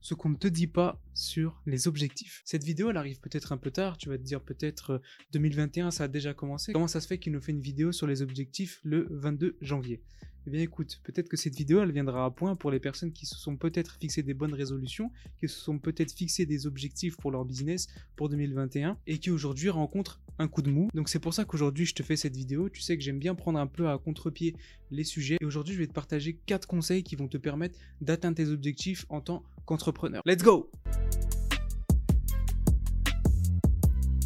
ce qu'on ne te dit pas sur les objectifs. Cette vidéo, elle arrive peut-être un peu tard, tu vas te dire peut-être 2021, euh, ça a déjà commencé. Comment ça se fait qu'il nous fait une vidéo sur les objectifs le 22 janvier? Eh bien écoute, peut-être que cette vidéo, elle viendra à point pour les personnes qui se sont peut-être fixées des bonnes résolutions, qui se sont peut-être fixées des objectifs pour leur business pour 2021 et qui aujourd'hui rencontrent un coup de mou. Donc c'est pour ça qu'aujourd'hui je te fais cette vidéo. Tu sais que j'aime bien prendre un peu à contre-pied les sujets et aujourd'hui je vais te partager 4 conseils qui vont te permettre d'atteindre tes objectifs en tant qu'entrepreneur. Let's go!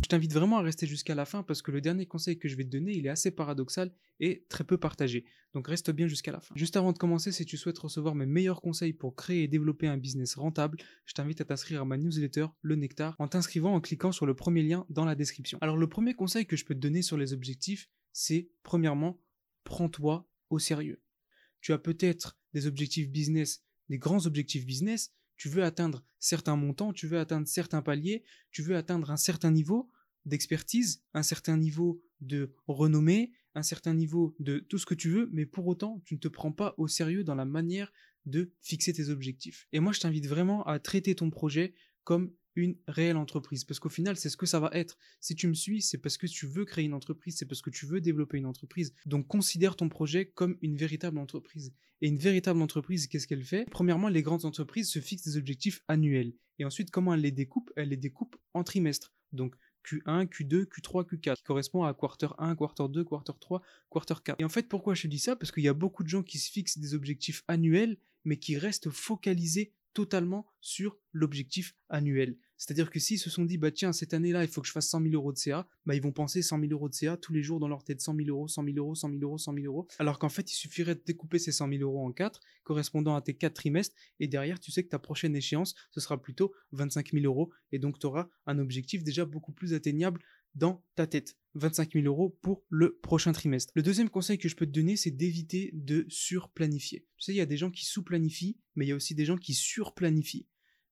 Je t'invite vraiment à rester jusqu'à la fin parce que le dernier conseil que je vais te donner, il est assez paradoxal et très peu partagé. Donc reste bien jusqu'à la fin. Juste avant de commencer, si tu souhaites recevoir mes meilleurs conseils pour créer et développer un business rentable, je t'invite à t'inscrire à ma newsletter, Le Nectar, en t'inscrivant en cliquant sur le premier lien dans la description. Alors le premier conseil que je peux te donner sur les objectifs, c'est premièrement, prends-toi au sérieux. Tu as peut-être des objectifs business, des grands objectifs business, tu veux atteindre certains montants, tu veux atteindre certains paliers, tu veux atteindre un certain niveau, d'expertise, un certain niveau de renommée, un certain niveau de tout ce que tu veux, mais pour autant, tu ne te prends pas au sérieux dans la manière de fixer tes objectifs. Et moi, je t'invite vraiment à traiter ton projet comme une réelle entreprise. Parce qu'au final, c'est ce que ça va être. Si tu me suis, c'est parce que tu veux créer une entreprise, c'est parce que tu veux développer une entreprise. Donc considère ton projet comme une véritable entreprise. Et une véritable entreprise, qu'est-ce qu'elle fait? Premièrement, les grandes entreprises se fixent des objectifs annuels. Et ensuite, comment elles les découpent? Elles les découpent en trimestres. Donc Q1, Q2, Q3, Q4, qui correspond à quarter 1, quarter 2, quarter 3, quarter 4. Et en fait, pourquoi je te dis ça? Parce qu'il y a beaucoup de gens qui se fixent des objectifs annuels, mais qui restent focalisés totalement sur l'objectif annuel. C'est-à-dire que s'ils se sont dit, bah tiens, cette année-là, il faut que je fasse 100 000 euros de CA, bah ils vont penser 100 000 euros de CA tous les jours dans leur tête, 100 000 euros, 100 000 euros, 100 000 euros, 100 000 euros. Alors qu'en fait, il suffirait de découper ces 100 000 euros en 4, correspondant à tes 4 trimestres, et derrière, tu sais que ta prochaine échéance, ce sera plutôt 25 000 euros, et donc tu auras un objectif déjà beaucoup plus atteignable dans ta tête. 25 000 euros pour le prochain trimestre. Le deuxième conseil que je peux te donner, c'est d'éviter de surplanifier. Tu sais, il y a des gens qui sous-planifient, mais il y a aussi des gens qui surplanifient.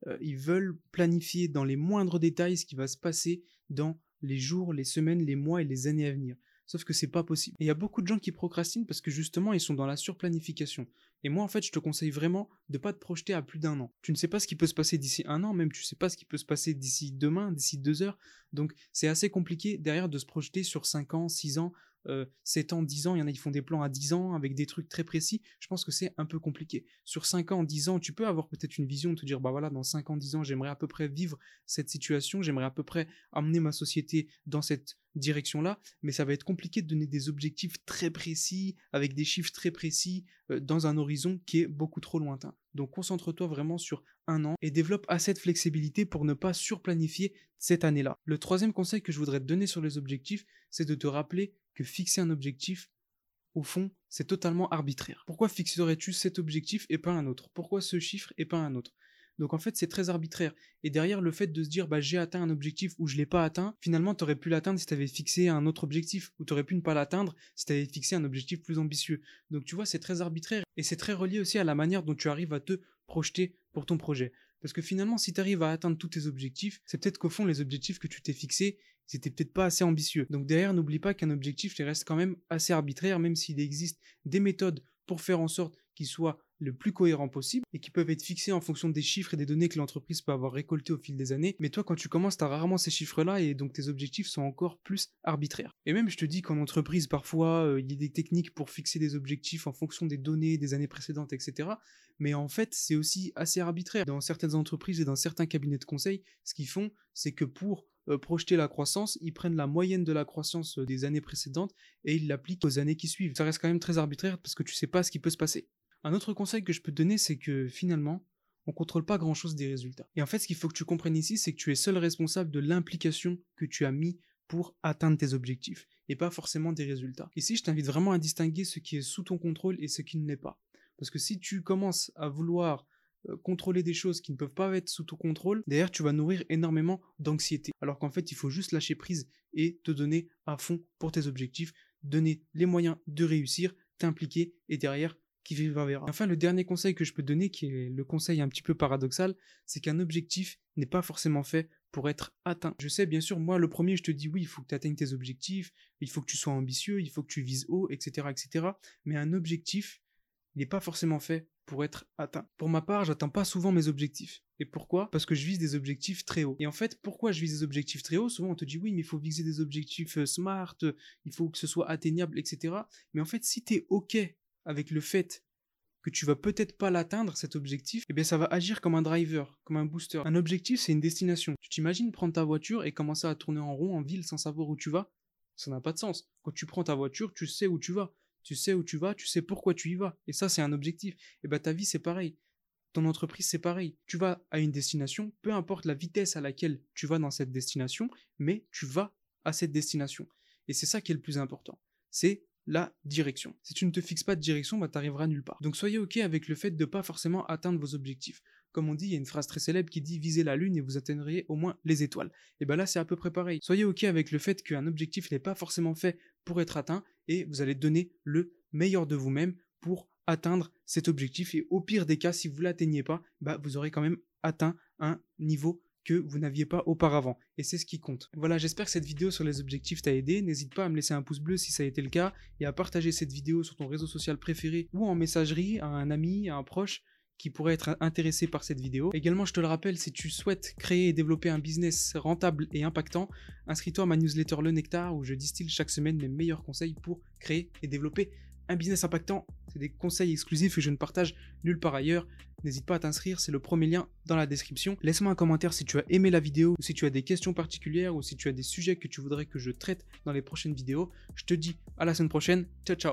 Euh, ils veulent planifier dans les moindres détails ce qui va se passer dans les jours, les semaines, les mois et les années à venir. Sauf que c'est pas possible. Il y a beaucoup de gens qui procrastinent parce que justement ils sont dans la surplanification. Et moi en fait je te conseille vraiment de pas te projeter à plus d'un an. Tu ne sais pas ce qui peut se passer d'ici un an, même tu sais pas ce qui peut se passer d'ici demain, d'ici deux heures. Donc c'est assez compliqué derrière de se projeter sur 5 ans, 6 ans, euh, 7 ans, 10 ans, il y en a qui font des plans à 10 ans avec des trucs très précis, je pense que c'est un peu compliqué. Sur 5 ans, 10 ans, tu peux avoir peut-être une vision de te dire, bah voilà, dans 5 ans, 10 ans, j'aimerais à peu près vivre cette situation, j'aimerais à peu près amener ma société dans cette direction-là, mais ça va être compliqué de donner des objectifs très précis, avec des chiffres très précis, euh, dans un horizon qui est beaucoup trop lointain. Donc concentre-toi vraiment sur un an et développe assez de flexibilité pour ne pas surplanifier cette année-là. Le troisième conseil que je voudrais te donner sur les objectifs, c'est de te rappeler que fixer un objectif, au fond, c'est totalement arbitraire. Pourquoi fixerais-tu cet objectif et pas un autre? Pourquoi ce chiffre et pas un autre? Donc en fait, c'est très arbitraire. Et derrière le fait de se dire, bah, j'ai atteint un objectif ou je l'ai pas atteint, finalement, tu aurais pu l'atteindre si tu avais fixé un autre objectif, ou tu aurais pu ne pas l'atteindre si tu avais fixé un objectif plus ambitieux. Donc tu vois, c'est très arbitraire. Et c'est très relié aussi à la manière dont tu arrives à te projeter pour ton projet. Parce que finalement, si tu arrives à atteindre tous tes objectifs, c'est peut-être qu'au fond, les objectifs que tu t'es fixés, c'était peut-être pas assez ambitieux. Donc derrière, n'oublie pas qu'un objectif reste quand même assez arbitraire, même s'il existe des méthodes pour faire en sorte qu'il soit le plus cohérent possible et qui peuvent être fixés en fonction des chiffres et des données que l'entreprise peut avoir récoltées au fil des années. Mais toi, quand tu commences, tu as rarement ces chiffres-là et donc tes objectifs sont encore plus arbitraires. Et même, je te dis qu'en entreprise, parfois, euh, il y a des techniques pour fixer des objectifs en fonction des données des années précédentes, etc. Mais en fait, c'est aussi assez arbitraire. Dans certaines entreprises et dans certains cabinets de conseil, ce qu'ils font, c'est que pour euh, projeter la croissance, ils prennent la moyenne de la croissance euh, des années précédentes et ils l'appliquent aux années qui suivent. Ça reste quand même très arbitraire parce que tu sais pas ce qui peut se passer. Un autre conseil que je peux te donner, c'est que finalement, on contrôle pas grand chose des résultats. Et en fait, ce qu'il faut que tu comprennes ici, c'est que tu es seul responsable de l'implication que tu as mis pour atteindre tes objectifs et pas forcément des résultats. Ici, je t'invite vraiment à distinguer ce qui est sous ton contrôle et ce qui ne l'est pas. Parce que si tu commences à vouloir euh, contrôler des choses qui ne peuvent pas être sous ton contrôle, derrière tu vas nourrir énormément d'anxiété. Alors qu'en fait, il faut juste lâcher prise et te donner à fond pour tes objectifs, donner les moyens de réussir, t'impliquer et derrière qui vivra verra. Enfin, le dernier conseil que je peux donner, qui est le conseil un petit peu paradoxal, c'est qu'un objectif n'est pas forcément fait pour être atteint. Je sais, bien sûr, moi, le premier, je te dis oui, il faut que tu atteignes tes objectifs, il faut que tu sois ambitieux, il faut que tu vises haut, etc., etc. Mais un objectif, n'est pas forcément fait pour être atteint. Pour ma part, j'atteins pas souvent mes objectifs. Et pourquoi? Parce que je vise des objectifs très hauts. Et en fait, pourquoi je vise des objectifs très hauts? Souvent, on te dit oui, mais il faut viser des objectifs euh, smart, euh, il faut que ce soit atteignable, etc. Mais en fait, si tu es OK avec le fait que tu vas peut-être pas l'atteindre, cet objectif, eh bien ça va agir comme un driver, comme un booster. Un objectif, c'est une destination. Tu t'imagines prendre ta voiture et commencer à tourner en rond en ville sans savoir où tu vas? Ça n'a pas de sens. Quand tu prends ta voiture, tu sais où tu vas. Tu sais où tu vas, tu sais pourquoi tu y vas. Et ça, c'est un objectif. Et bien ta vie, c'est pareil. Ton entreprise, c'est pareil. Tu vas à une destination, peu importe la vitesse à laquelle tu vas dans cette destination, mais tu vas à cette destination. Et c'est ça qui est le plus important. C'est la direction. Si tu ne te fixes pas de direction, bah, tu n'arriveras nulle part. Donc soyez OK avec le fait de ne pas forcément atteindre vos objectifs. Comme on dit, il y a une phrase très célèbre qui dit visez la lune et vous atteindriez au moins les étoiles. Et bien là, c'est à peu près pareil. Soyez OK avec le fait qu'un objectif n'est pas forcément fait pour être atteint et vous allez donner le meilleur de vous-même pour atteindre cet objectif. Et au pire des cas, si vous ne l'atteignez pas, bah, vous aurez quand même atteint un niveau que vous n'aviez pas auparavant. Et c'est ce qui compte. Voilà, j'espère que cette vidéo sur les objectifs t'a aidé. N'hésite pas à me laisser un pouce bleu si ça a été le cas et à partager cette vidéo sur ton réseau social préféré ou en messagerie à un ami, à un proche qui pourrait être intéressé par cette vidéo. Également, je te le rappelle, si tu souhaites créer et développer un business rentable et impactant, inscris-toi à ma newsletter Le Nectar où je distille chaque semaine mes meilleurs conseils pour créer et développer un business impactant. C'est des conseils exclusifs que je ne partage nulle part ailleurs. N'hésite pas à t'inscrire, c'est le premier lien dans la description. Laisse-moi un commentaire si tu as aimé la vidéo, si tu as des questions particulières, ou si tu as des sujets que tu voudrais que je traite dans les prochaines vidéos. Je te dis à la semaine prochaine. Ciao ciao